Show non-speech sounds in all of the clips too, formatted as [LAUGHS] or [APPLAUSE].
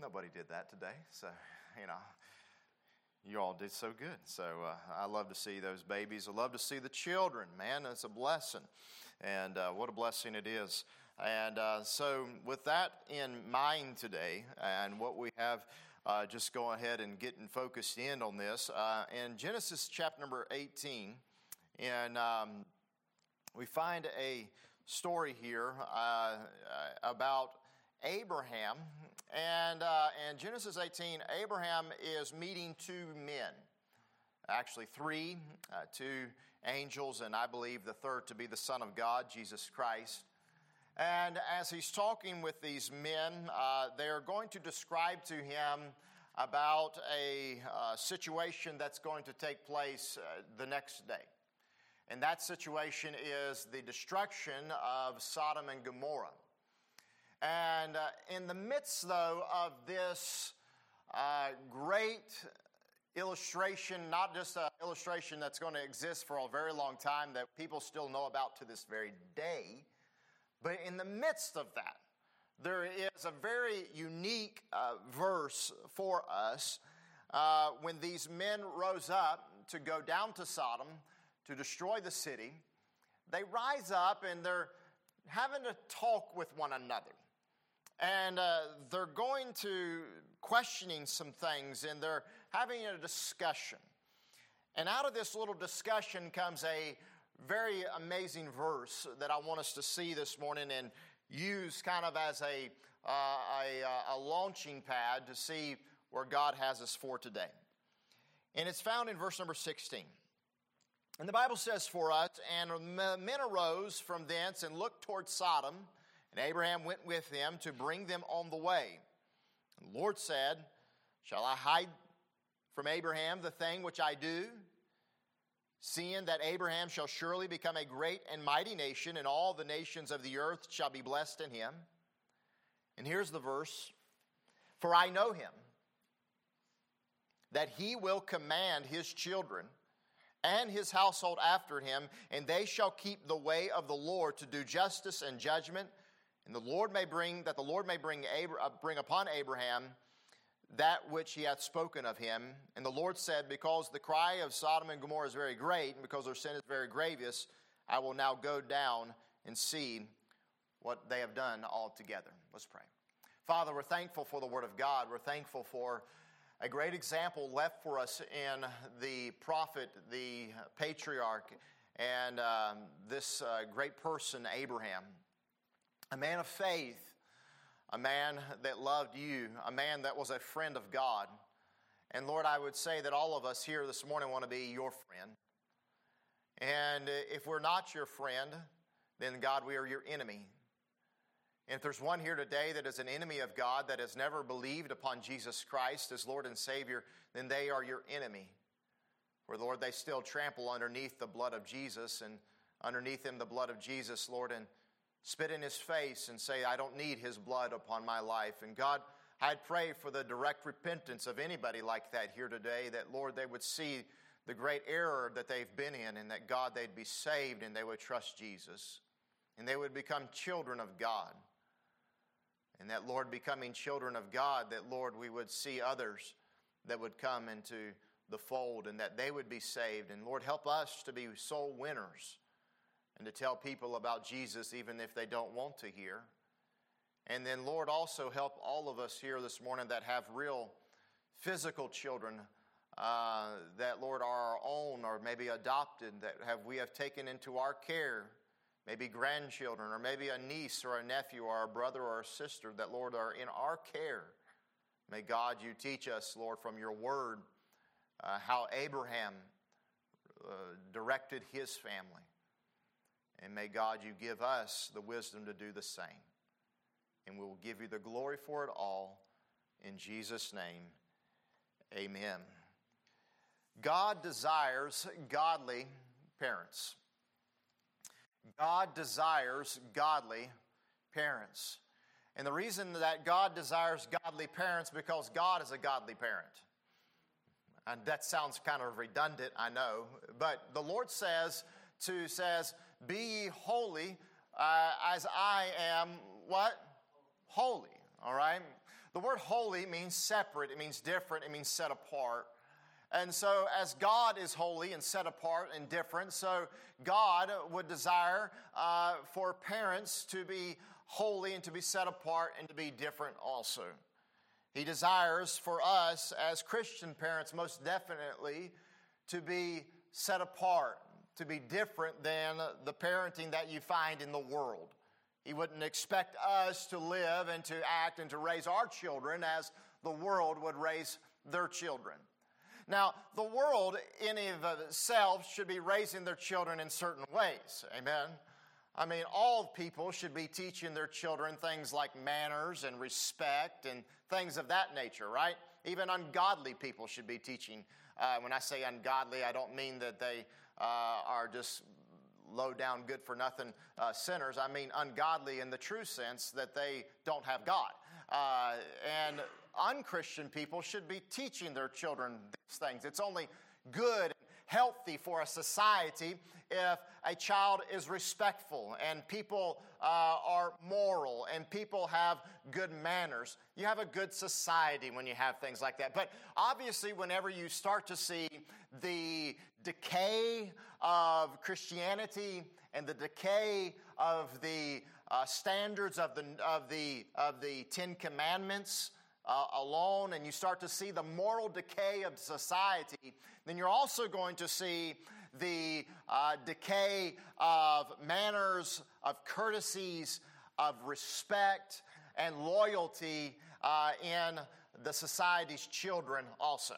Nobody did that today. So, you know, you all did so good. So uh, I love to see those babies. I love to see the children. Man, it's a blessing. And uh, what a blessing it is. And uh, so, with that in mind today, and what we have, uh, just go ahead and getting focused in on this. Uh, in Genesis chapter number 18, and um, we find a story here uh, about Abraham. And uh, in Genesis 18, Abraham is meeting two men. Actually, three, uh, two angels, and I believe the third to be the Son of God, Jesus Christ. And as he's talking with these men, uh, they're going to describe to him about a uh, situation that's going to take place uh, the next day. And that situation is the destruction of Sodom and Gomorrah. And uh, in the midst, though, of this uh, great illustration, not just an illustration that's going to exist for a very long time that people still know about to this very day, but in the midst of that, there is a very unique uh, verse for us uh, when these men rose up to go down to Sodom to destroy the city. They rise up and they're having to talk with one another. And uh, they're going to questioning some things and they're having a discussion. And out of this little discussion comes a very amazing verse that i want us to see this morning and use kind of as a, uh, a, a launching pad to see where god has us for today. And it's found in verse number 16 and the bible says for us and men arose from thence and looked toward sodom and Abraham went with them to bring them on the way. And the Lord said, Shall I hide from Abraham the thing which I do? Seeing that Abraham shall surely become a great and mighty nation, and all the nations of the earth shall be blessed in him. And here's the verse For I know him, that he will command his children and his household after him, and they shall keep the way of the Lord to do justice and judgment and the Lord may bring, that the Lord may bring, uh, bring upon Abraham that which he hath spoken of him. And the Lord said, Because the cry of Sodom and Gomorrah is very great, and because their sin is very grievous, I will now go down and see what they have done altogether. Let's pray. Father, we're thankful for the Word of God. We're thankful for a great example left for us in the prophet, the patriarch, and um, this uh, great person, Abraham a man of faith, a man that loved you, a man that was a friend of God. And Lord, I would say that all of us here this morning want to be your friend. And if we're not your friend, then God, we are your enemy. And if there's one here today that is an enemy of God, that has never believed upon Jesus Christ as Lord and Savior, then they are your enemy. For Lord, they still trample underneath the blood of Jesus and underneath him the blood of Jesus, Lord. And spit in his face and say, I don't need his blood upon my life. And God, I'd pray for the direct repentance of anybody like that here today, that Lord, they would see the great error that they've been in, and that God, they'd be saved and they would trust Jesus. And they would become children of God. And that, Lord, becoming children of God, that, Lord, we would see others that would come into the fold and that they would be saved. And Lord, help us to be soul winners and to tell people about Jesus even if they don't want to hear. And then, Lord, also help all of us here this morning that have real physical children uh, that, Lord, are our own or maybe adopted that have, we have taken into our care, maybe grandchildren or maybe a niece or a nephew or a brother or a sister that, Lord, are in our care. May God, you teach us, Lord, from your word uh, how Abraham uh, directed his family. And may God, you give us the wisdom to do the same. And we will give you the glory for it all. In Jesus' name, amen. God desires godly parents. God desires godly parents. And the reason that God desires godly parents because God is a godly parent. And that sounds kind of redundant, I know, but the Lord says to says, Be ye holy uh, as I am what? Holy. All right? The word holy means separate, it means different, it means set apart. And so, as God is holy and set apart and different, so God would desire uh, for parents to be holy and to be set apart and to be different also. He desires for us as Christian parents, most definitely, to be set apart, to be different than the parenting that you find in the world. He wouldn't expect us to live and to act and to raise our children as the world would raise their children. Now, the world in of itself should be raising their children in certain ways. Amen. I mean, all people should be teaching their children things like manners and respect and things of that nature, right? Even ungodly people should be teaching. Uh, when I say ungodly, I don't mean that they uh, are just low down, good for nothing uh, sinners. I mean ungodly in the true sense that they don't have God. Uh, and unchristian people should be teaching their children these things. It's only good and healthy for a society if a child is respectful and people uh, are moral and people have good manners. You have a good society when you have things like that. But obviously, whenever you start to see the decay of Christianity and the decay of the uh, standards of the, of, the, of the Ten Commandments, uh, alone and you start to see the moral decay of society, then you're also going to see the uh, decay of manners, of courtesies, of respect, and loyalty uh, in the society's children also.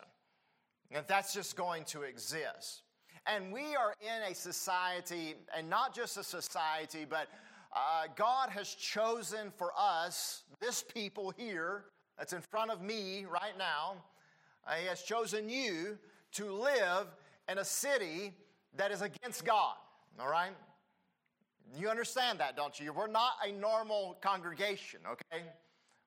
And that's just going to exist. And we are in a society, and not just a society, but uh, God has chosen for us, this people here, that's in front of me right now, uh, He has chosen you to live in a city that is against God. All right? You understand that, don't you? We're not a normal congregation, okay?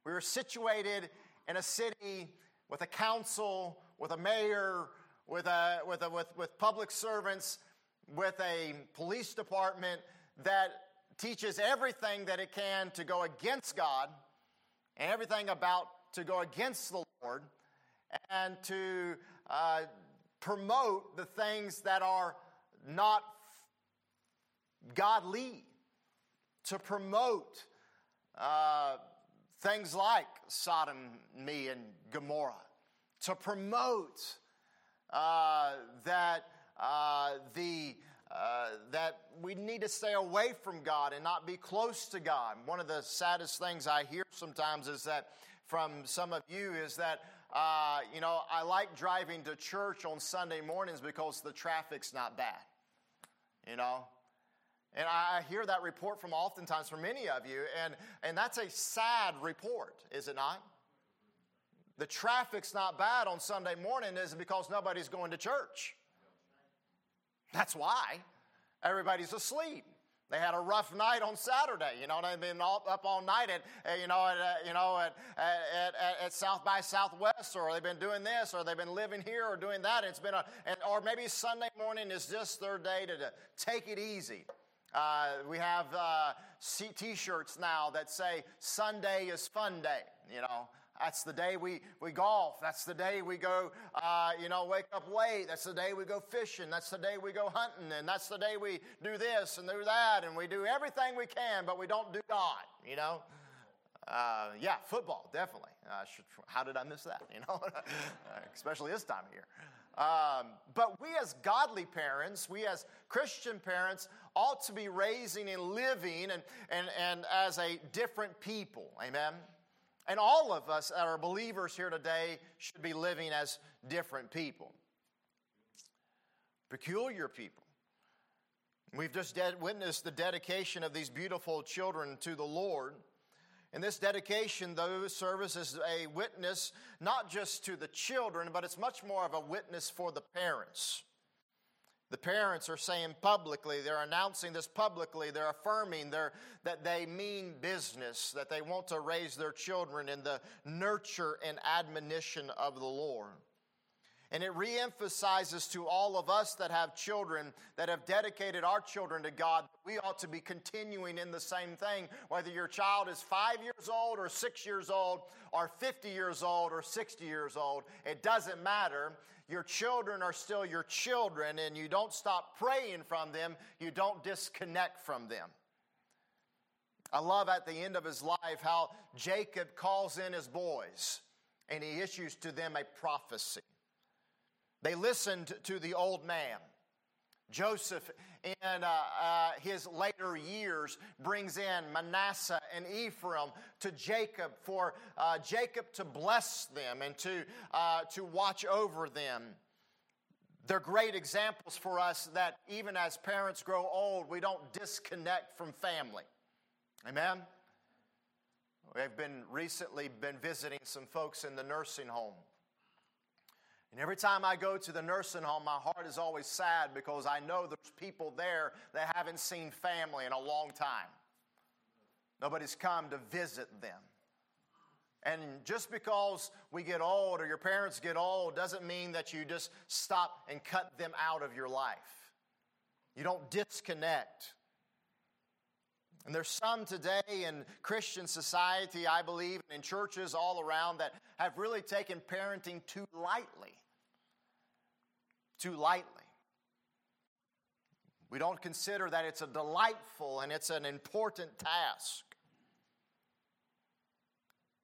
We are situated in a city with a council, with a mayor, with, a, with, a, with, with public servants, with a police department that teaches everything that it can to go against God and everything about to go against the Lord and to uh, promote the things that are not godly, to promote uh, things like Sodom, me, and Gomorrah, to promote uh, that uh, the uh, that we need to stay away from God and not be close to God. One of the saddest things I hear sometimes is that from some of you is that uh, you know, I like driving to church on Sunday mornings because the traffic's not bad. You know? And I hear that report from oftentimes from many of you, and, and that's a sad report, is it not? The traffic's not bad on Sunday morning is because nobody's going to church. That's why. Everybody's asleep. They had a rough night on Saturday, you know, they've been all, up all night at, you know, at, you know, at, at, at, at, South by Southwest, or they've been doing this, or they've been living here, or doing that. It's been a, or maybe Sunday morning is just their day to, to take it easy. Uh, we have uh, t-shirts now that say Sunday is fun day, you know. That's the day we, we golf. That's the day we go, uh, you know, wake up late. That's the day we go fishing. That's the day we go hunting. And that's the day we do this and do that. And we do everything we can, but we don't do God, you know? Uh, yeah, football, definitely. Uh, should, how did I miss that, [LAUGHS] you know? Especially this time of year. Um, but we as godly parents, we as Christian parents, ought to be raising and living and, and, and as a different people. Amen? And all of us that are believers here today should be living as different people, peculiar people. We've just witnessed the dedication of these beautiful children to the Lord. And this dedication, though, serves as a witness not just to the children, but it's much more of a witness for the parents. The parents are saying publicly, they're announcing this publicly, they're affirming that they mean business, that they want to raise their children in the nurture and admonition of the Lord. And it reemphasizes to all of us that have children, that have dedicated our children to God, we ought to be continuing in the same thing. Whether your child is five years old, or six years old, or 50 years old, or 60 years old, it doesn't matter. Your children are still your children, and you don't stop praying from them, you don't disconnect from them. I love at the end of his life how Jacob calls in his boys and he issues to them a prophecy. They listened to the old man. Joseph, in uh, uh, his later years, brings in Manasseh and Ephraim to Jacob for uh, Jacob to bless them and to, uh, to watch over them. They're great examples for us that even as parents grow old, we don't disconnect from family. Amen? We've been recently been visiting some folks in the nursing home. And every time I go to the nursing home, my heart is always sad because I know there's people there that haven't seen family in a long time. Nobody's come to visit them. And just because we get old or your parents get old doesn't mean that you just stop and cut them out of your life. You don't disconnect. And there's some today in Christian society, I believe, and in churches all around that have really taken parenting too lightly too lightly. We don't consider that it's a delightful and it's an important task.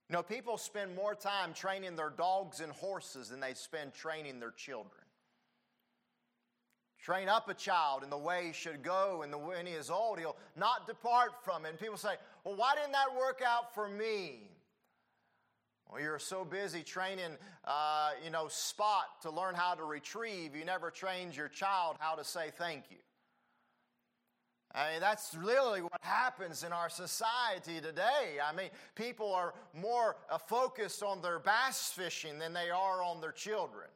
You know, people spend more time training their dogs and horses than they spend training their children. Train up a child in the way he should go, and when he is old, he'll not depart from it. And people say, Well, why didn't that work out for me? Well, you're so busy training, uh, you know, Spot to learn how to retrieve, you never trained your child how to say thank you. I mean, that's really what happens in our society today. I mean, people are more uh, focused on their bass fishing than they are on their children.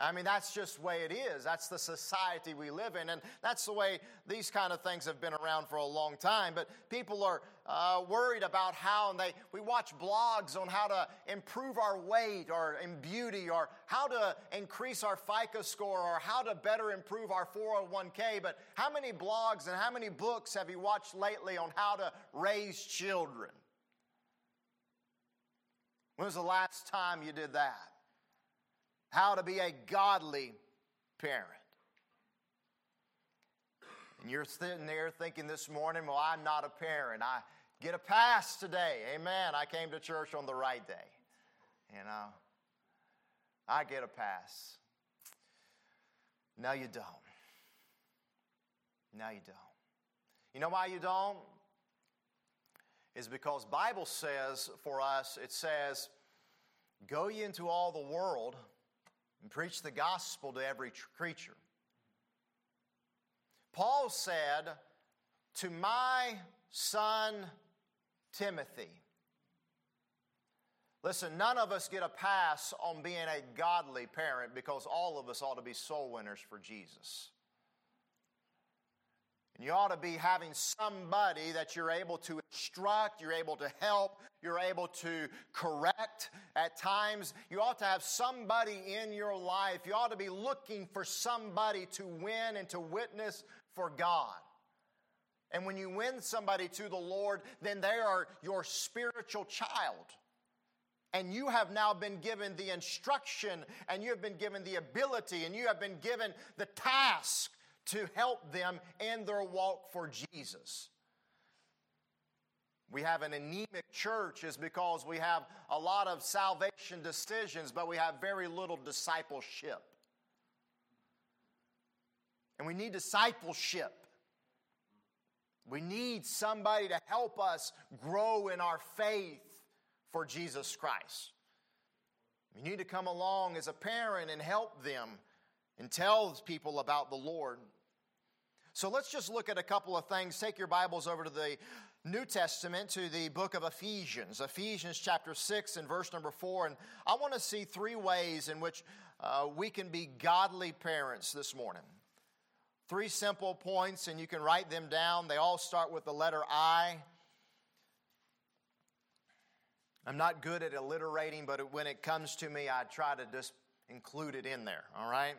I mean, that's just the way it is. That's the society we live in. And that's the way these kind of things have been around for a long time. But people are uh, worried about how, and they, we watch blogs on how to improve our weight or in beauty or how to increase our FICO score or how to better improve our 401k. But how many blogs and how many books have you watched lately on how to raise children? When was the last time you did that? How to be a godly parent. And you're sitting there thinking this morning, well, I'm not a parent. I get a pass today. Amen. I came to church on the right day. You know, I get a pass. No, you don't. No, you don't. You know why you don't? Is because Bible says for us, it says, go ye into all the world and preach the gospel to every creature. Paul said to my son Timothy, Listen, none of us get a pass on being a godly parent because all of us ought to be soul winners for Jesus. You ought to be having somebody that you're able to instruct, you're able to help, you're able to correct at times. You ought to have somebody in your life. You ought to be looking for somebody to win and to witness for God. And when you win somebody to the Lord, then they are your spiritual child. And you have now been given the instruction, and you have been given the ability, and you have been given the task to help them in their walk for Jesus. We have an anemic church is because we have a lot of salvation decisions, but we have very little discipleship. And we need discipleship. We need somebody to help us grow in our faith for Jesus Christ. We need to come along as a parent and help them and tell people about the Lord. So let's just look at a couple of things. Take your Bibles over to the New Testament, to the book of Ephesians, Ephesians chapter 6 and verse number 4. And I want to see three ways in which uh, we can be godly parents this morning. Three simple points, and you can write them down. They all start with the letter I. I'm not good at alliterating, but when it comes to me, I try to just include it in there, all right?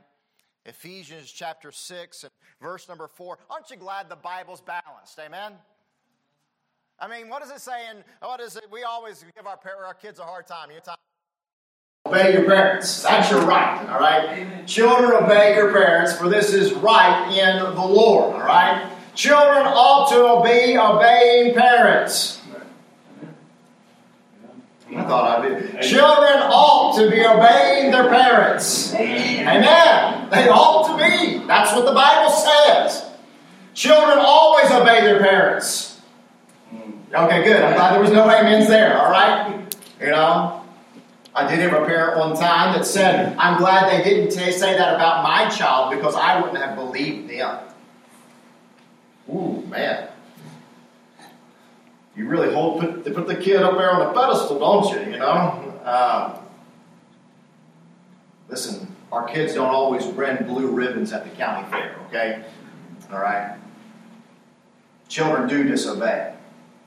Ephesians chapter 6 and verse number 4. Aren't you glad the Bible's balanced? Amen? I mean, what is it saying? What is it? We always give our, our kids a hard time. You time. Obey your parents. That's your right, all right? Children, obey your parents, for this is right in the Lord, all right? Children ought to be obeying parents. [LAUGHS] Thought I did. Children ought to be obeying their parents. Amen. They ought to be. That's what the Bible says. Children always obey their parents. Hmm. Okay, good. I'm glad there was no amens there, all right? You know? I did have a parent one time that said, I'm glad they didn't t- say that about my child because I wouldn't have believed them. Ooh, man. You really hold put, put the kid up there on a pedestal, don't you? You know. Um, listen, our kids don't always win blue ribbons at the county fair. Okay, all right. Children do disobey,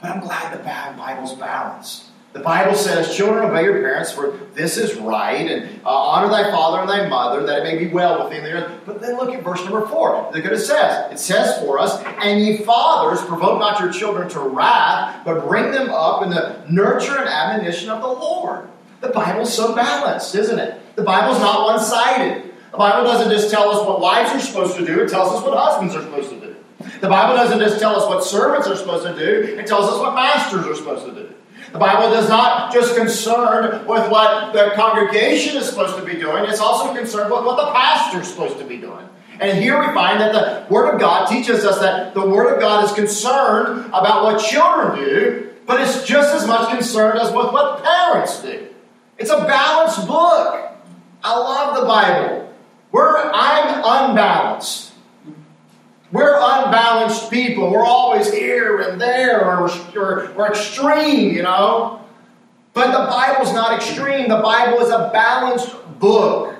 but I'm glad the Bible's balanced. The Bible says, Children, obey your parents, for this is right, and uh, honor thy father and thy mother, that it may be well within the earth. But then look at verse number four. Look what it says. It says for us, And ye fathers, provoke not your children to wrath, but bring them up in the nurture and admonition of the Lord. The Bible's so balanced, isn't it? The Bible's not one sided. The Bible doesn't just tell us what wives are supposed to do, it tells us what husbands are supposed to do. The Bible doesn't just tell us what servants are supposed to do, it tells us what masters are supposed to do. The Bible is not just concerned with what the congregation is supposed to be doing, it's also concerned with what the pastor is supposed to be doing. And here we find that the Word of God teaches us that the Word of God is concerned about what children do, but it's just as much concerned as with what parents do. It's a balanced book. I love the Bible. We're, I'm unbalanced. We're unbalanced people. We're always here and there, or we're, we're extreme, you know. But the Bible's not extreme. The Bible is a balanced book.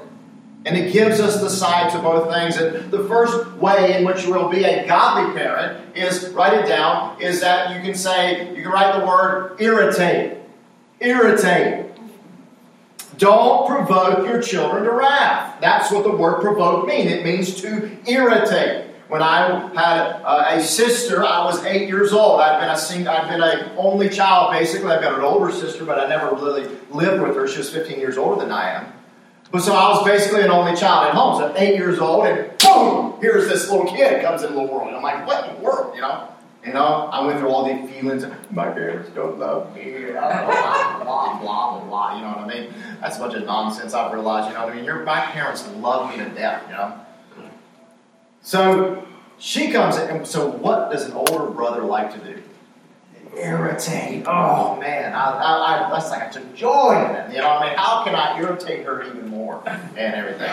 And it gives us the sides of both things. And the first way in which you will be a godly parent is, write it down, is that you can say, you can write the word irritate. Irritate. Don't provoke your children to wrath. That's what the word provoke means. It means to irritate. When I had uh, a sister, I was eight years old. I'd been a sing- I'd been an only child, basically. I've got an older sister, but I never really lived with her. She was 15 years older than I am. But so I was basically an only child at home. So eight years old, and boom, here's this little kid comes into the world. And I'm like, what in the world, you know? You know, I went through all these feelings. My parents don't love me. [LAUGHS] Blah, blah, blah, blah, You know what I mean? That's a bunch of nonsense I've realized. You know what I mean? Your, my parents love me to death, you know? So she comes in, so what does an older brother like to do? Irritate. Oh man, I, I, I, that's like I took joy in it. You know, I mean, how can I irritate her even more and everything?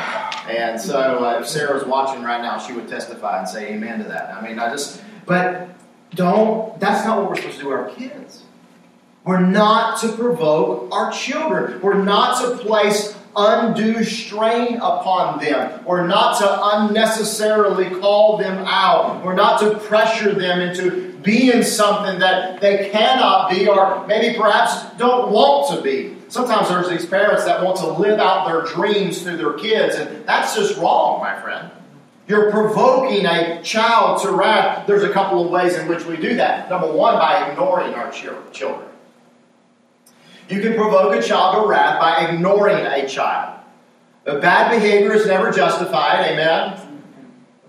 And so, uh, if Sarah's watching right now, she would testify and say amen to that. I mean, I just, but don't. That's not what we're supposed to do with our kids. We're not to provoke our children. We're not to place undue strain upon them, or not to unnecessarily call them out, or not to pressure them into being something that they cannot be, or maybe perhaps don't want to be. Sometimes there's these parents that want to live out their dreams through their kids, and that's just wrong, my friend. You're provoking a child to wrath. There's a couple of ways in which we do that. Number one, by ignoring our children. You can provoke a child to wrath by ignoring a child. But bad behavior is never justified, amen?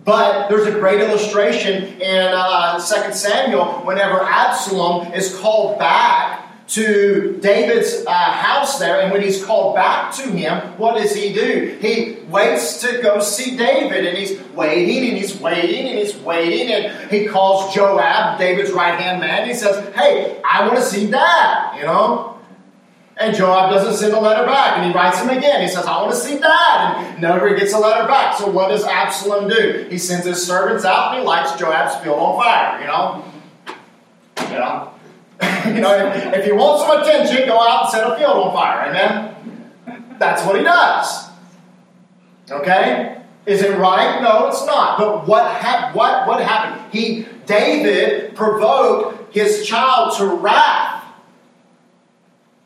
But there's a great illustration in uh, 2 Samuel whenever Absalom is called back to David's uh, house there, and when he's called back to him, what does he do? He waits to go see David, and he's waiting, and he's waiting, and he's waiting, and he calls Joab, David's right hand man, and he says, Hey, I want to see Dad, you know? And Joab doesn't send a letter back. And he writes him again. He says, I want to see dad. And never gets a letter back. So what does Absalom do? He sends his servants out and he lights Joab's field on fire, you know? You know? [LAUGHS] you know, if, if you want some attention, go out and set a field on fire. Amen? That's what he does. Okay? Is it right? No, it's not. But what, ha- what, what happened? He, David, provoked his child to wrath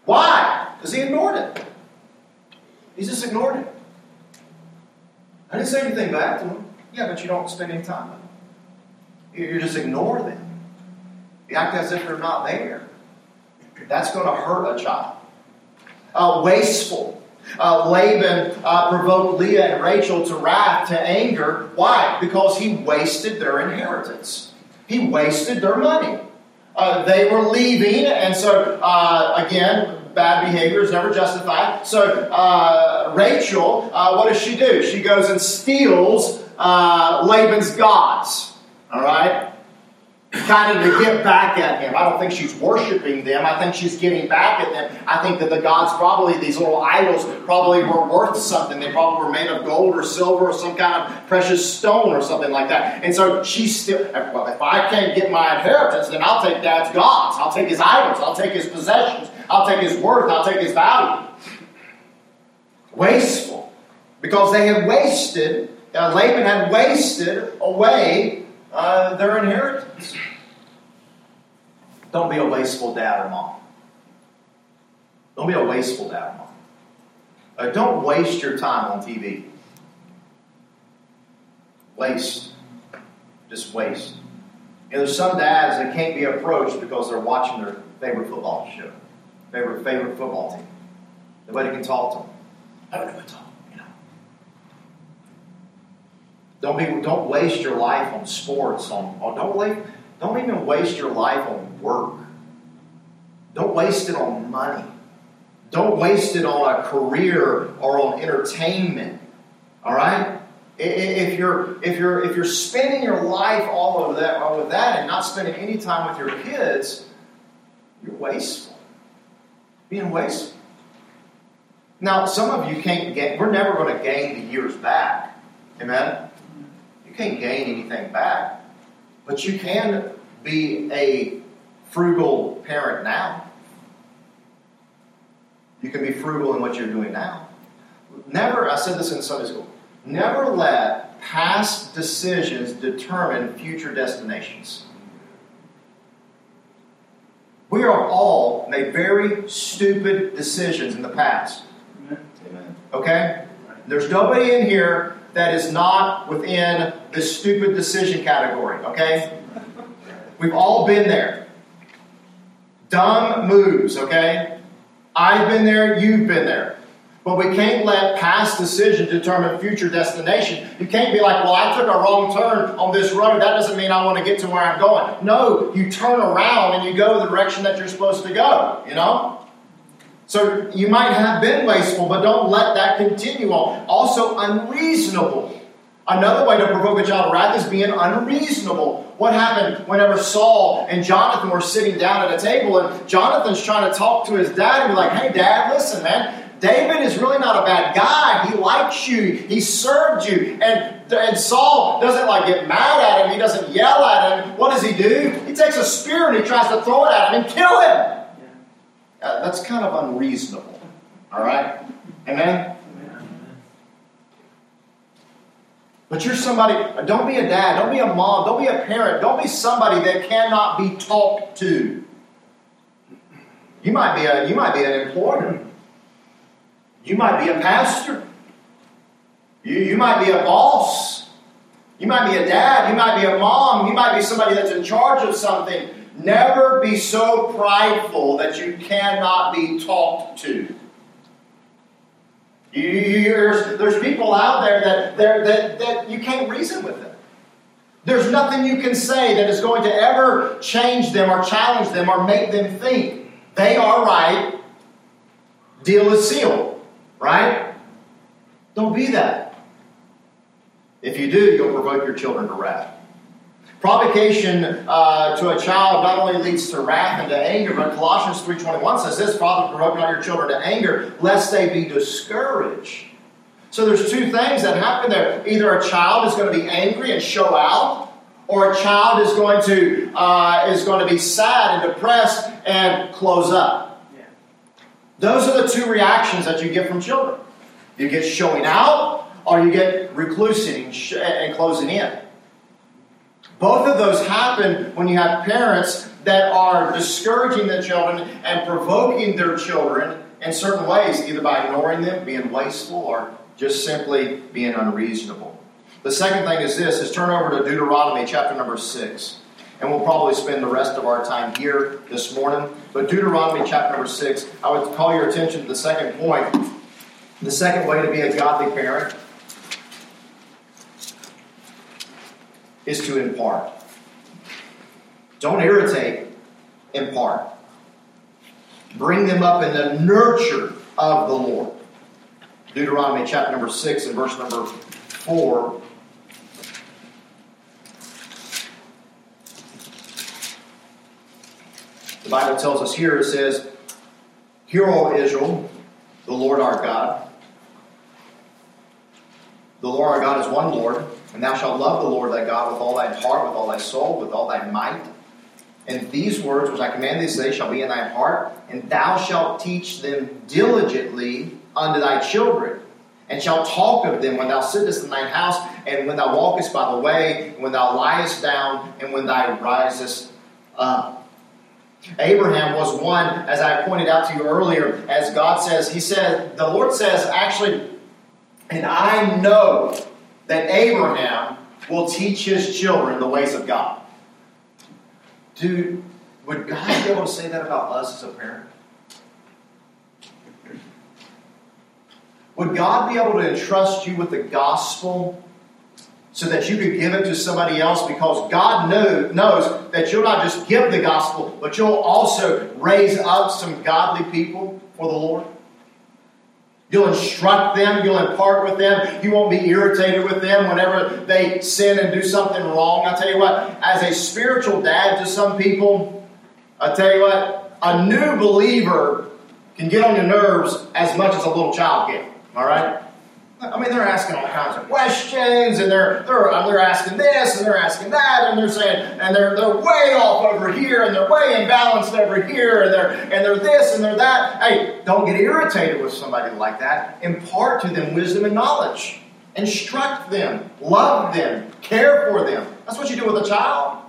why? Because he ignored it. He just ignored it. I didn't say anything back to him. Yeah, but you don't spend any time with them. You just ignore them. You act as if they're not there. That's going to hurt a child. Uh, wasteful. Uh, Laban uh, provoked Leah and Rachel to wrath, to anger. Why? Because he wasted their inheritance. He wasted their money. Uh, they were leaving, and so uh, again, bad behavior is never justified. So uh, Rachel, uh, what does she do? She goes and steals uh, Laban's gods. All right? Kind of to get back at him. I don't think she's worshiping them. I think she's getting back at them. I think that the gods probably, these little idols, probably were worth something. They probably were made of gold or silver or some kind of precious stone or something like that. And so she's still, well, if I can't get my inheritance, then I'll take dad's gods. I'll take his idols. I'll take his possessions. I'll take his worth. I'll take his value. Wasteful. Because they had wasted, uh, Laban had wasted away uh, their inheritance. Don't be a wasteful dad or mom. Don't be a wasteful dad or mom. Uh, don't waste your time on TV. Waste. Just waste. You know, there's some dads that can't be approached because they're watching their favorite football show, favorite favorite football team. Nobody can talk to them. I don't know what to talk. Don't be don't waste your life on sports, on, on don't waste, don't even waste your life on work. Don't waste it on money. Don't waste it on a career or on entertainment. All right? If you're if you're if you're spending your life all over that all with that and not spending any time with your kids, you're wasteful. Being wasteful. Now, some of you can't get. We're never going to gain the years back. Amen You can't gain anything back, but you can be a frugal parent now. You can be frugal in what you're doing now. Never, I said this in Sunday school, never let past decisions determine future destinations. We have all made very stupid decisions in the past. Amen. Okay? There's nobody in here that is not within the stupid decision category, okay? We've all been there. Dumb moves, okay? I've been there, you've been there. But we can't let past decision determine future destination. You can't be like, well, I took a wrong turn on this road. That doesn't mean I want to get to where I'm going. No, you turn around and you go the direction that you're supposed to go, you know? So you might have been wasteful, but don't let that continue on. Also, unreasonable. Another way to provoke a child of wrath is being unreasonable. What happened whenever Saul and Jonathan were sitting down at a table and Jonathan's trying to talk to his dad and be like, hey, dad, listen, man. David is really not a bad guy. He likes you. He served you. And, and Saul doesn't like get mad at him. He doesn't yell at him. What does he do? He takes a spear and he tries to throw it at him and kill him. That's kind of unreasonable. All right? Amen? But you're somebody, don't be a dad, don't be a mom, don't be a parent, don't be somebody that cannot be talked to. You might be a you might be an employer. You might be a pastor. You, you might be a boss. You might be a dad. You might be a mom. You might be somebody that's in charge of something. Never be so prideful that you cannot be talked to. You, there's, there's people out there that, that, that you can't reason with them. There's nothing you can say that is going to ever change them or challenge them or make them think they are right. Deal is sealed, right? Don't be that. If you do, you'll provoke your children to wrath. Provocation uh, to a child not only leads to wrath and to anger, but Colossians 3.21 says this, Father, provoke not your children to anger, lest they be discouraged. So there's two things that happen there. Either a child is going to be angry and show out, or a child is going to uh, is going to be sad and depressed and close up. Those are the two reactions that you get from children. You get showing out, or you get reclusing and closing in. Both of those happen when you have parents that are discouraging their children and provoking their children in certain ways, either by ignoring them, being wasteful, or just simply being unreasonable. The second thing is this is turn over to Deuteronomy chapter number 6. And we'll probably spend the rest of our time here this morning. But Deuteronomy chapter number 6, I would call your attention to the second point. The second way to be a godly parent is to impart. Don't irritate, impart. Bring them up in the nurture of the Lord. Deuteronomy chapter number 6 and verse number 4. The Bible tells us here, it says, Hear, O Israel, the Lord our God. The Lord our God is one Lord, and thou shalt love the Lord thy God with all thy heart, with all thy soul, with all thy might. And these words which I command thee today shall be in thy heart, and thou shalt teach them diligently unto thy children, and shalt talk of them when thou sittest in thine house, and when thou walkest by the way, and when thou liest down, and when thou risest up. Abraham was one, as I pointed out to you earlier, as God says, He said, the Lord says, actually, and I know that Abraham will teach his children the ways of God. Dude, would God be able to say that about us as a parent? Would God be able to entrust you with the gospel so that you could give it to somebody else because God know, knows that you'll not just give the gospel, but you'll also raise up some godly people for the Lord? You'll instruct them, you'll impart with them, you won't be irritated with them whenever they sin and do something wrong. I tell you what, as a spiritual dad to some people, I tell you what, a new believer can get on your nerves as much as a little child can. All right? I mean, they're asking all kinds of questions, and they're they're uh, they're asking this, and they're asking that, and they're saying, and they're they're way off over here, and they're way imbalanced over here, and they're and they're this and they're that. Hey, don't get irritated with somebody like that. Impart to them wisdom and knowledge. Instruct them, love them, care for them. That's what you do with a child.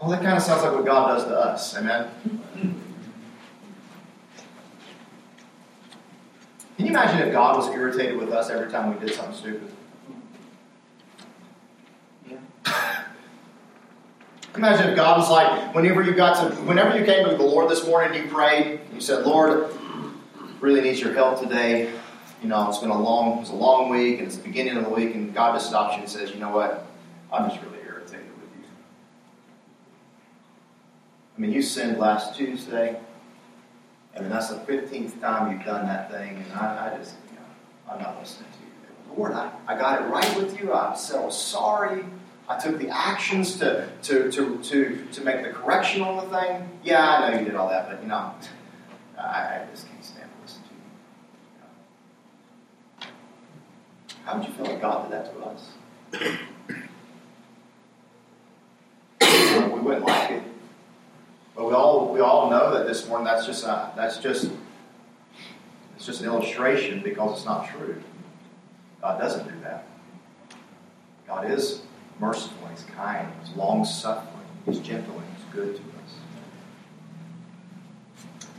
Well, that kind of sounds like what God does to us. Amen. Can you imagine if God was irritated with us every time we did something stupid? Yeah. Can [LAUGHS] you imagine if God was like, whenever you got to, whenever you came to the Lord this morning, and you prayed, you said, Lord, really needs your help today. You know, it's been a long, it's a long week, and it's the beginning of the week, and God just stops you and says, you know what? I'm just really irritated with you. I mean, you sinned last Tuesday. I mean, that's the 15th time you've done that thing, and I, I just, you know, I'm not listening to you. Lord, I, I got it right with you. I'm so sorry. I took the actions to, to, to, to, to make the correction on the thing. Yeah, I know you did all that, but, you know, I, I just can't stand to listen to you. How would you feel if God did that to us? we wouldn't like it. But we all we all know that this morning that's just a, that's just it's just an illustration because it's not true. God doesn't do that. God is merciful, He's kind, He's long suffering, He's gentle, and He's good to us.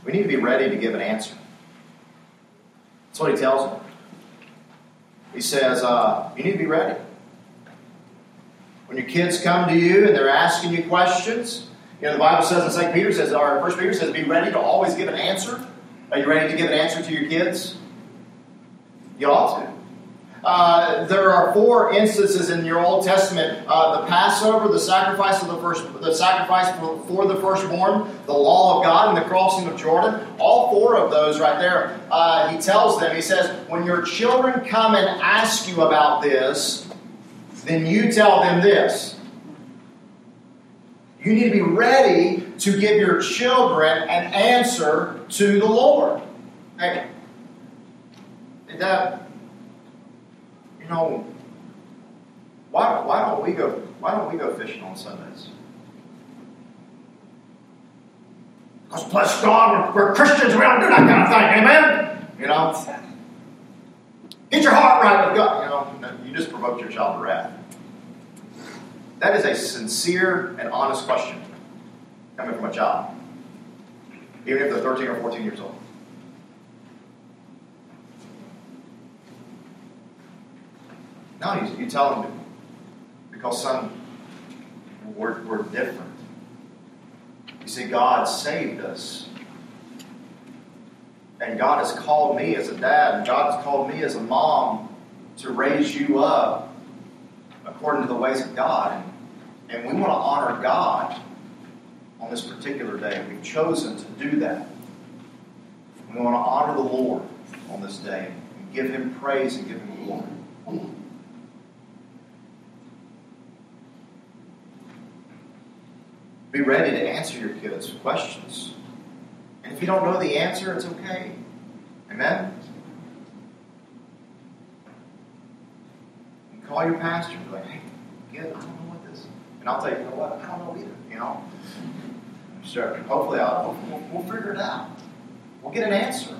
We need to be ready to give an answer. That's what He tells them. He says, uh, you need to be ready. When your kids come to you and they're asking you questions, you know, the Bible says, and St. Peter says, or First Peter says, be ready to always give an answer. Are you ready to give an answer to your kids? You ought to. Uh, there are four instances in your Old Testament: uh, the Passover, the sacrifice of the first, the sacrifice for, for, the firstborn, the law of God, and the crossing of Jordan. All four of those right there. Uh, he tells them. He says, "When your children come and ask you about this, then you tell them this." You need to be ready to give your children an answer to the Lord. Hey, that you know, why, why don't we go why don't we go fishing on Sundays? Because bless God, we're, we're Christians, we don't do that kind of thing, amen? You know? Get your heart right with God. You know, you just provoked your child to wrath. That is a sincere and honest question coming from a child, even if they're 13 or 14 years old. No, you, you tell them because some we're, we're different. You see, God saved us. And God has called me as a dad, and God has called me as a mom to raise you up according to the ways of God. And, and we want to honor God on this particular day. We've chosen to do that. We want to honor the Lord on this day and give Him praise and give Him glory. Be ready to answer your kids' questions. And if you don't know the answer, it's okay. Amen? You call your pastor and be like, hey, get I don't know what this is. And I'll tell you, you know what? I don't know either. You know? Sure. Hopefully, I'll, we'll, we'll figure it out. We'll get an answer.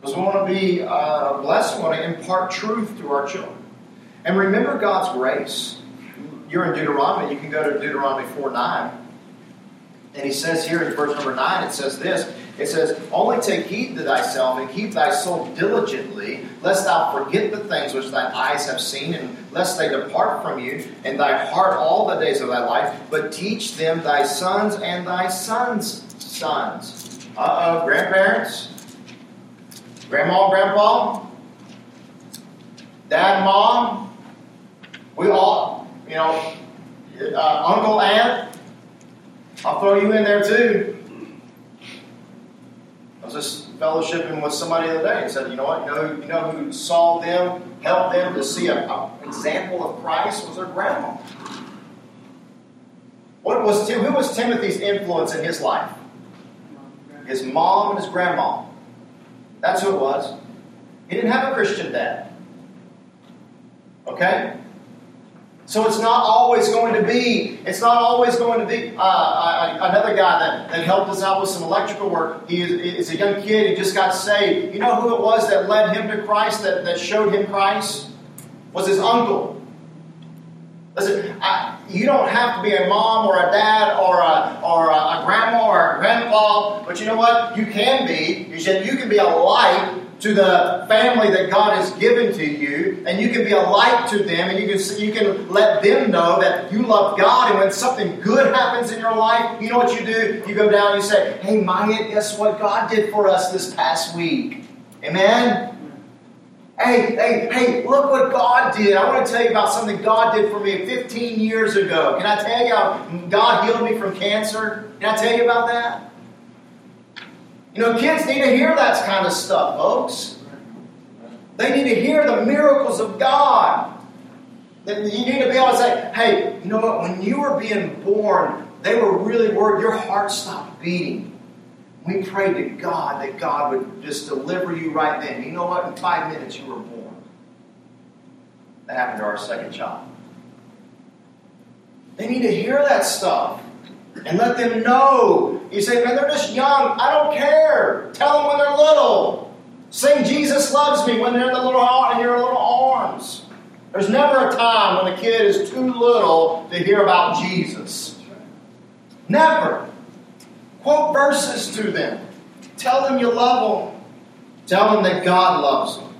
Because we want to be uh, blessed. We want to impart truth to our children. And remember God's grace. You're in Deuteronomy. You can go to Deuteronomy 4 9. And he says here in verse number 9, it says this It says, Only take heed to thyself and keep thy soul diligently, lest thou forget the things which thine eyes have seen, and lest they depart from you, and thy heart all the days of thy life, but teach them thy sons and thy sons' sons. Uh oh, grandparents, grandma, grandpa, dad, mom, we all, you know, uh, uncle, aunt, I'll throw you in there too. I was just fellowshipping with somebody the other day and said, you know what, you know, you know who saw them, helped them to see an example of Christ was their grandma. What was Tim, who was Timothy's influence in his life? His mom and his grandma. That's who it was. He didn't have a Christian dad. Okay? So it's not always going to be, it's not always going to be uh, another guy that, that helped us out with some electrical work. He is, is, a young kid, he just got saved. You know who it was that led him to Christ, that, that showed him Christ? Was his uncle. Listen, I, you don't have to be a mom or a dad or a, or a, a grandma or a grandpa, but you know what? You can be. You, should, you can be a light to the family that God has given to you, and you can be a light to them, and you can you can let them know that you love God. And when something good happens in your life, you know what you do? You go down and you say, "Hey, Maya, guess what God did for us this past week?" Amen. Hey, hey, hey, look what God did. I want to tell you about something God did for me 15 years ago. Can I tell you how God healed me from cancer? Can I tell you about that? You know, kids need to hear that kind of stuff, folks. They need to hear the miracles of God. You need to be able to say, hey, you know what? When you were being born, they were really worried. Your heart stopped beating. We prayed to God that God would just deliver you right then. You know what? In five minutes, you were born. That happened to our second child. They need to hear that stuff and let them know. You say, man, they're just young. I don't care. Tell them when they're little. Sing Jesus loves me when they're in the little in your little arms. There's never a time when a kid is too little to hear about Jesus. Never. Quote verses to them. Tell them you love them. Tell them that God loves them.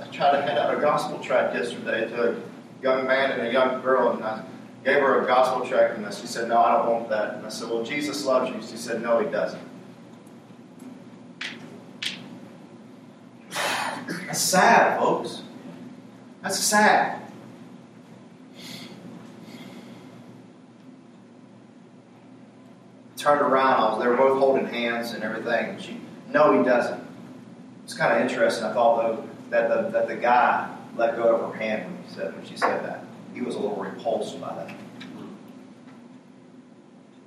I tried to hand out a gospel tract yesterday to young man and a young girl, and I gave her a gospel tract, and she said, No, I don't want that. And I said, Well, Jesus loves you. She said, No, he doesn't. That's sad, folks. That's sad. Turned around, I was, they were both holding hands and everything. She, no, he doesn't. It's kind of interesting. I thought though that the, that the guy let go of her hand when he said when she said that. He was a little repulsed by that.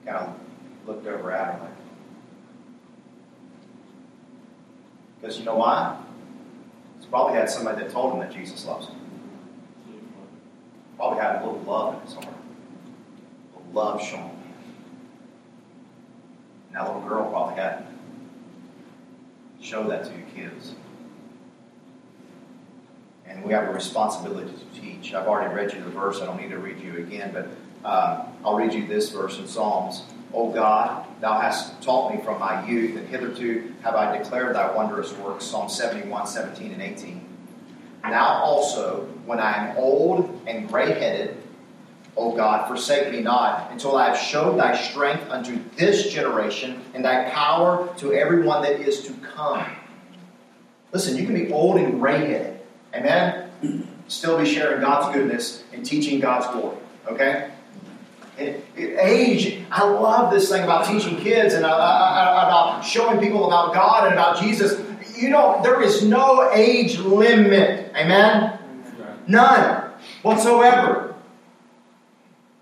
Kind of looked over at her like, because you know why? He's probably had somebody that told him that Jesus loves him. Probably had a little love in his heart, a little love shown. And that little girl probably had show that to your kids. And we have a responsibility to teach. I've already read you the verse, I don't need to read you again, but Uh, I'll read you this verse in Psalms. O God, thou hast taught me from my youth, and hitherto have I declared thy wondrous works. Psalm 71, 17, and 18. Now also, when I am old and gray headed, O God, forsake me not, until I have showed thy strength unto this generation, and thy power to everyone that is to come. Listen, you can be old and gray headed. Amen? Still be sharing God's goodness and teaching God's glory. Okay? And age, I love this thing about teaching kids and uh, uh, uh, about showing people about God and about Jesus. You know, there is no age limit. Amen? None whatsoever.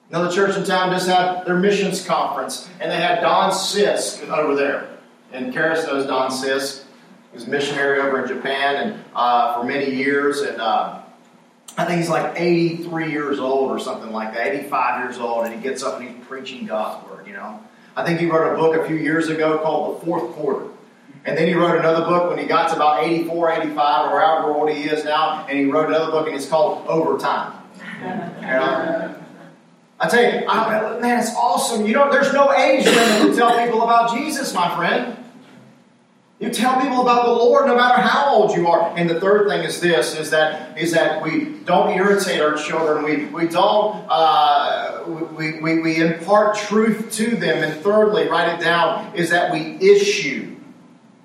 Another church in town just had their missions conference, and they had Don Sisk over there. And Karis knows Don Sisk. He was missionary over in Japan and uh, for many years, and uh, I think he's like 83 years old or something like that, 85 years old, and he gets up and he's preaching God's word, you know. I think he wrote a book a few years ago called The Fourth Quarter. And then he wrote another book when he got to about 84, 85, or however old he is now, and he wrote another book and it's called Overtime. I tell you, I, man, it's awesome. You know, there's no age limit to tell people about Jesus, my friend. You tell people about the Lord no matter how old you are. And the third thing is this: is that is that we don't irritate our children. We we don't uh, we, we, we impart truth to them. And thirdly, write it down: is that we issue,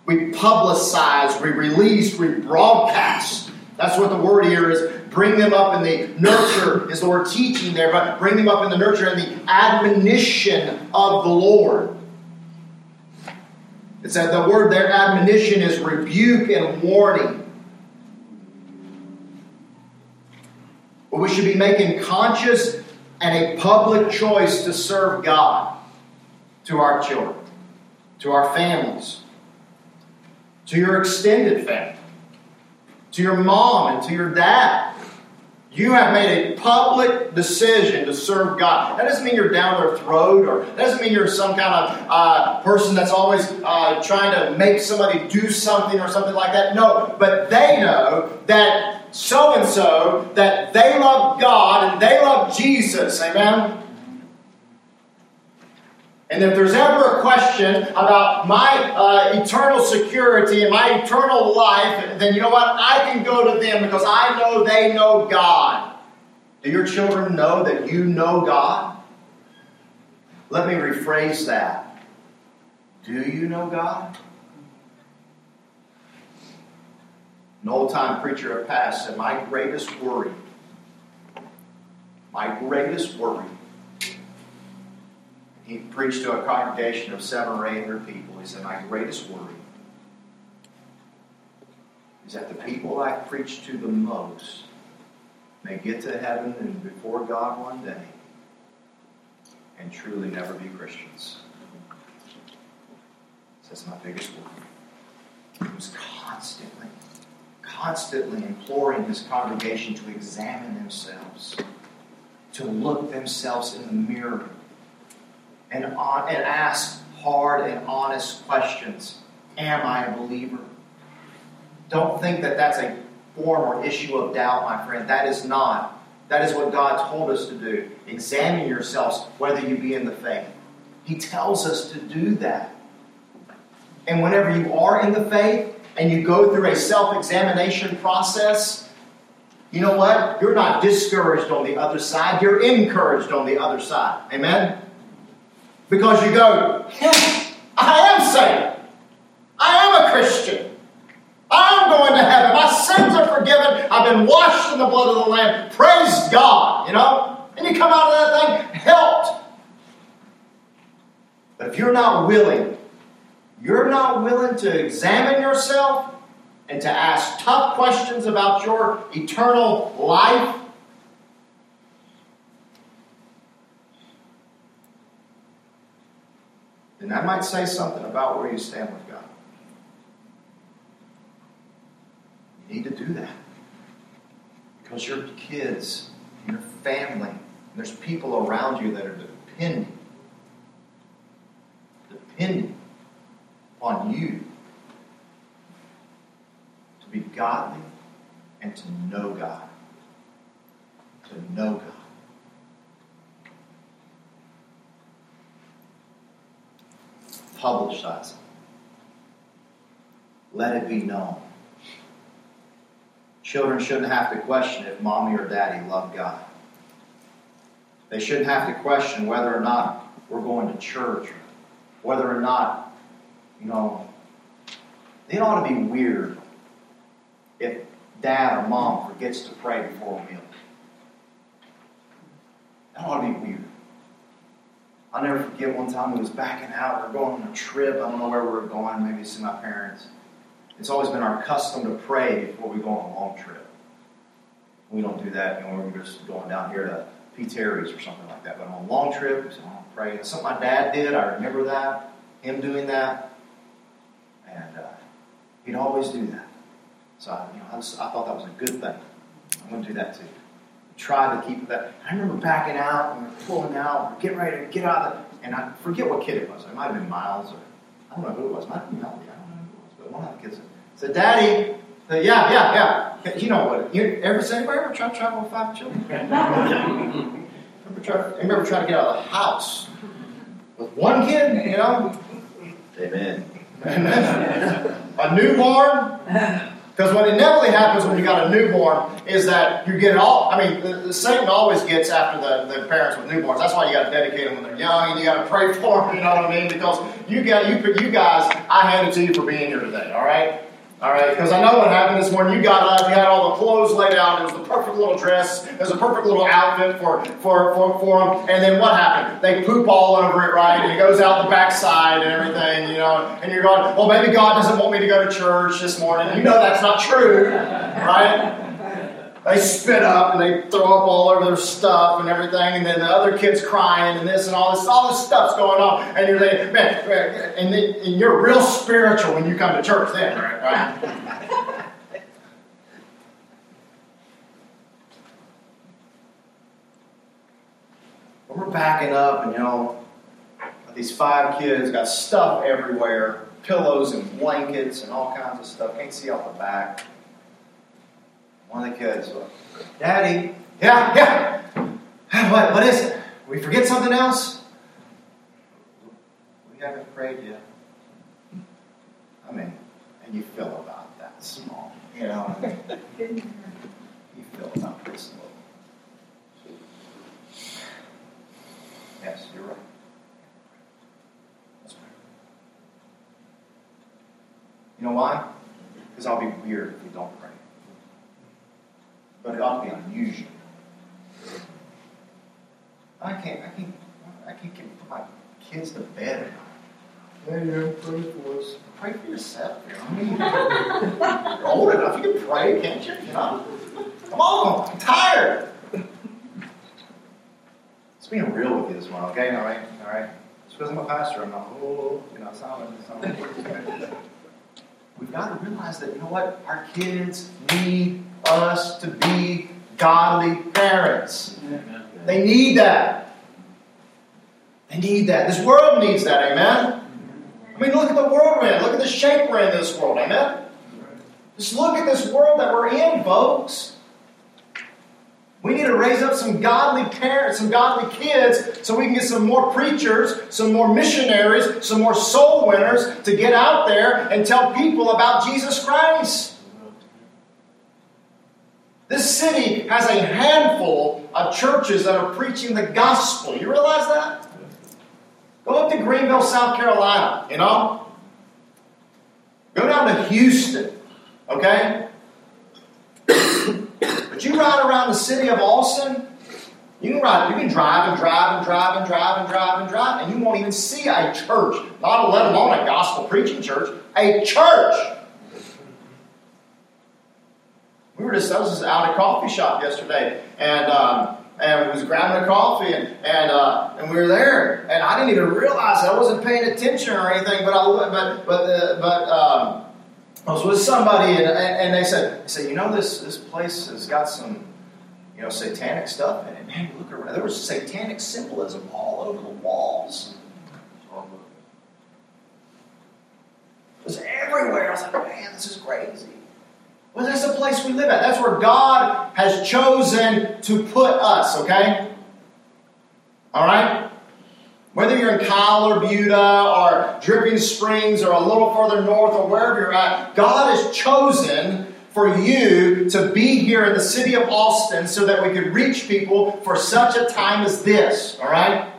we publicize, we release, we broadcast. That's what the word here is. Bring them up in the nurture is the word teaching there, but bring them up in the nurture and the admonition of the Lord. It said the word there, admonition, is rebuke and warning. But we should be making conscious and a public choice to serve God to our children, to our families, to your extended family, to your mom and to your dad, you have made a public decision to serve God. That doesn't mean you're down their throat, or that doesn't mean you're some kind of uh, person that's always uh, trying to make somebody do something or something like that. No, but they know that so and so, that they love God and they love Jesus. Amen? And if there's ever a question about my uh, eternal security and my eternal life, then you know what? I can go to them because I know they know God. Do your children know that you know God? Let me rephrase that. Do you know God? An old time preacher of past said, My greatest worry, my greatest worry he preached to a congregation of seven or eight hundred people. He said, My greatest worry is that the people I preach to the most may get to heaven and before God one day and truly never be Christians. That's my biggest worry. He was constantly, constantly imploring his congregation to examine themselves, to look themselves in the mirror and, on, and ask hard and honest questions. Am I a believer? Don't think that that's a form or issue of doubt, my friend. That is not. That is what God told us to do. Examine yourselves whether you be in the faith. He tells us to do that. And whenever you are in the faith and you go through a self examination process, you know what? You're not discouraged on the other side, you're encouraged on the other side. Amen? Because you go, yeah, I am saved. I am a Christian. I am going to heaven. My sins are forgiven. I've been washed in the blood of the Lamb. Praise God, you know? And you come out of that thing helped. But if you're not willing, you're not willing to examine yourself and to ask tough questions about your eternal life, then that might say something about where you stand with God. You need to do that. Because your kids, your family, there's people around you that are depending, depending on you to be godly and to know God. To know God. Publicize it. Let it be known. Children shouldn't have to question if mommy or daddy love God. They shouldn't have to question whether or not we're going to church, whether or not, you know, it ought to be weird if dad or mom forgets to pray before a meal. That ought to be weird. I'll never forget one time we was backing out. We are going on a trip. I don't know where we were going. Maybe to see my parents. It's always been our custom to pray before we go on a long trip. We don't do that. You know, we're just going down here to P. Terry's or something like that. But on a long trip, we say, oh, pray. It's something my dad did. I remember that. Him doing that. And uh, he'd always do that. So I, you know, I, I thought that was a good thing. I'm going to do that too try to keep that. I remember backing out and we pulling out, we getting ready to get out of the, and I forget what kid it was. It might have been Miles or I don't know who it was. It might have been Melody. I don't know who it was, but one of the kids said, "Daddy." Said, yeah, yeah, yeah. You know what? You ever say, anybody ever try to travel with five children? [LAUGHS] remember, try, remember trying to get out of the house with one kid, you know? Amen. [LAUGHS] a newborn [LAUGHS] because what inevitably happens when you got a newborn is that you get it all. I mean, the, the Satan always gets after the, the parents with newborns. That's why you got to dedicate them when they're young, and you got to pray for them. You know what I mean? Because you got you you guys, I hand it to you for being here today. All right. All right, because I know what happened this morning. You got up, you had all the clothes laid out. It was the perfect little dress. It was a perfect little outfit for, for, for, for them. And then what happened? They poop all over it, right? And it goes out the backside and everything, you know. And you're going, well, maybe God doesn't want me to go to church this morning. You know that's not true, right? They spit up and they throw up all over their stuff and everything, and then the other kids crying and this and all this, all this stuff's going on, and you're like, man, and, then, and you're real spiritual when you come to church then, right? [LAUGHS] right? we're backing up, and you know, these five kids got stuff everywhere, pillows and blankets and all kinds of stuff. Can't see out the back. One of the kids, Daddy, yeah, yeah. What, what is it? We forget something else? We haven't prayed yet. I mean, and you feel about that small, you know. you feel about this little. Yes, you're right. You know why? Because I'll be weird if you don't pray but it ought to be unusual. I can't, I can't, I can't get put my kids to bed. Hey, you pray for us. Pray for yourself. You know? I mean, you're old enough, you can pray, can't you? You know? Come on, I'm tired. It's being real with you this morning, okay? All right, all right. Just because I'm a pastor, I'm not, oh, oh you know, sounding, sounding. We've got to realize that, you know what? Our kids need us to be godly parents. They need that. They need that. This world needs that, amen? I mean, look at the world we're in. Look at the shape we're in this world, amen? Just look at this world that we're in, folks. We need to raise up some godly parents, some godly kids, so we can get some more preachers, some more missionaries, some more soul winners to get out there and tell people about Jesus Christ. This city has a handful of churches that are preaching the gospel. You realize that? Go up to Greenville, South Carolina, you know? Go down to Houston, okay? [COUGHS] but you ride around the city of Austin, you can ride, you can drive and drive and drive and drive and drive and drive, and you won't even see a church, not let alone a gospel preaching church, a church we were just, I was just out at a coffee shop yesterday, and um, and was grabbing a coffee, and and uh, and we were there, and I didn't even realize I wasn't paying attention or anything, but I but but uh, but um, I was with somebody, and, and they said they said you know this this place has got some you know satanic stuff in it. Man, look around, there was satanic symbolism all over the walls. It was everywhere. I was like, man, this is crazy. Well, that's the place we live at. That's where God has chosen to put us, okay? All right? Whether you're in Kyle or Buda or Dripping Springs or a little further north or wherever you're at, God has chosen for you to be here in the city of Austin so that we could reach people for such a time as this, all right?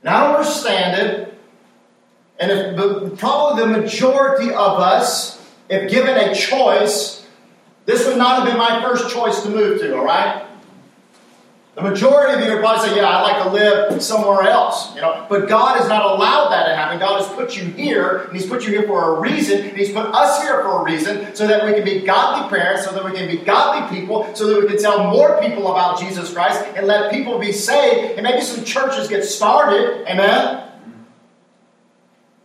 And I understand it. And if probably the majority of us, if given a choice, this would not have been my first choice to move to, all right? The majority of you would probably say, Yeah, I'd like to live somewhere else. You know, but God has not allowed that to happen. God has put you here, and He's put you here for a reason, and He's put us here for a reason, so that we can be godly parents, so that we can be godly people, so that we can tell more people about Jesus Christ and let people be saved, and maybe some churches get started. Amen.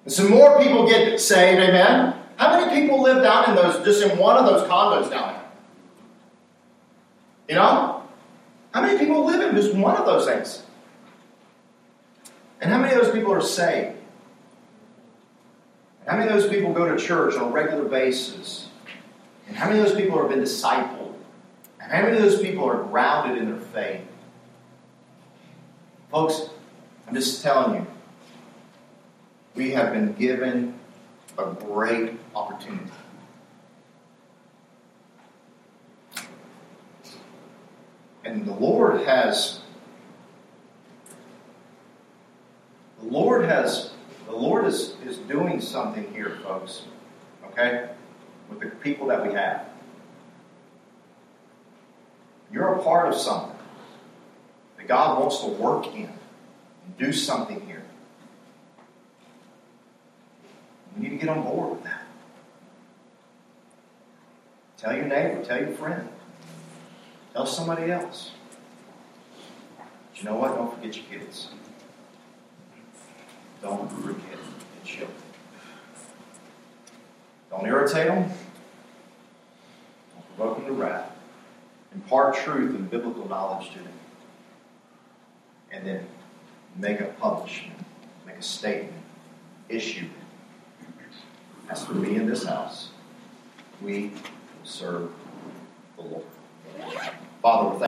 And some more people get saved, amen. How many people live down in those, just in one of those condos down there? You know? How many people live in just one of those things? And how many of those people are saved? How many of those people go to church on a regular basis? And how many of those people have been discipled? And how many of those people are grounded in their faith? Folks, I'm just telling you, we have been given a great opportunity. And the Lord has the Lord has the Lord is, is doing something here, folks. Okay? With the people that we have. You're a part of something that God wants to work in and do something here. You need to get on board with that. Tell your neighbor, tell your friend. Tell somebody else. But you know what? Don't forget your kids. Don't forget your children. Don't irritate them. Don't provoke them to wrath. Impart truth and biblical knowledge to them. And then make a publishment, make a statement, issue. As for me in this house, we serve the Lord. Father,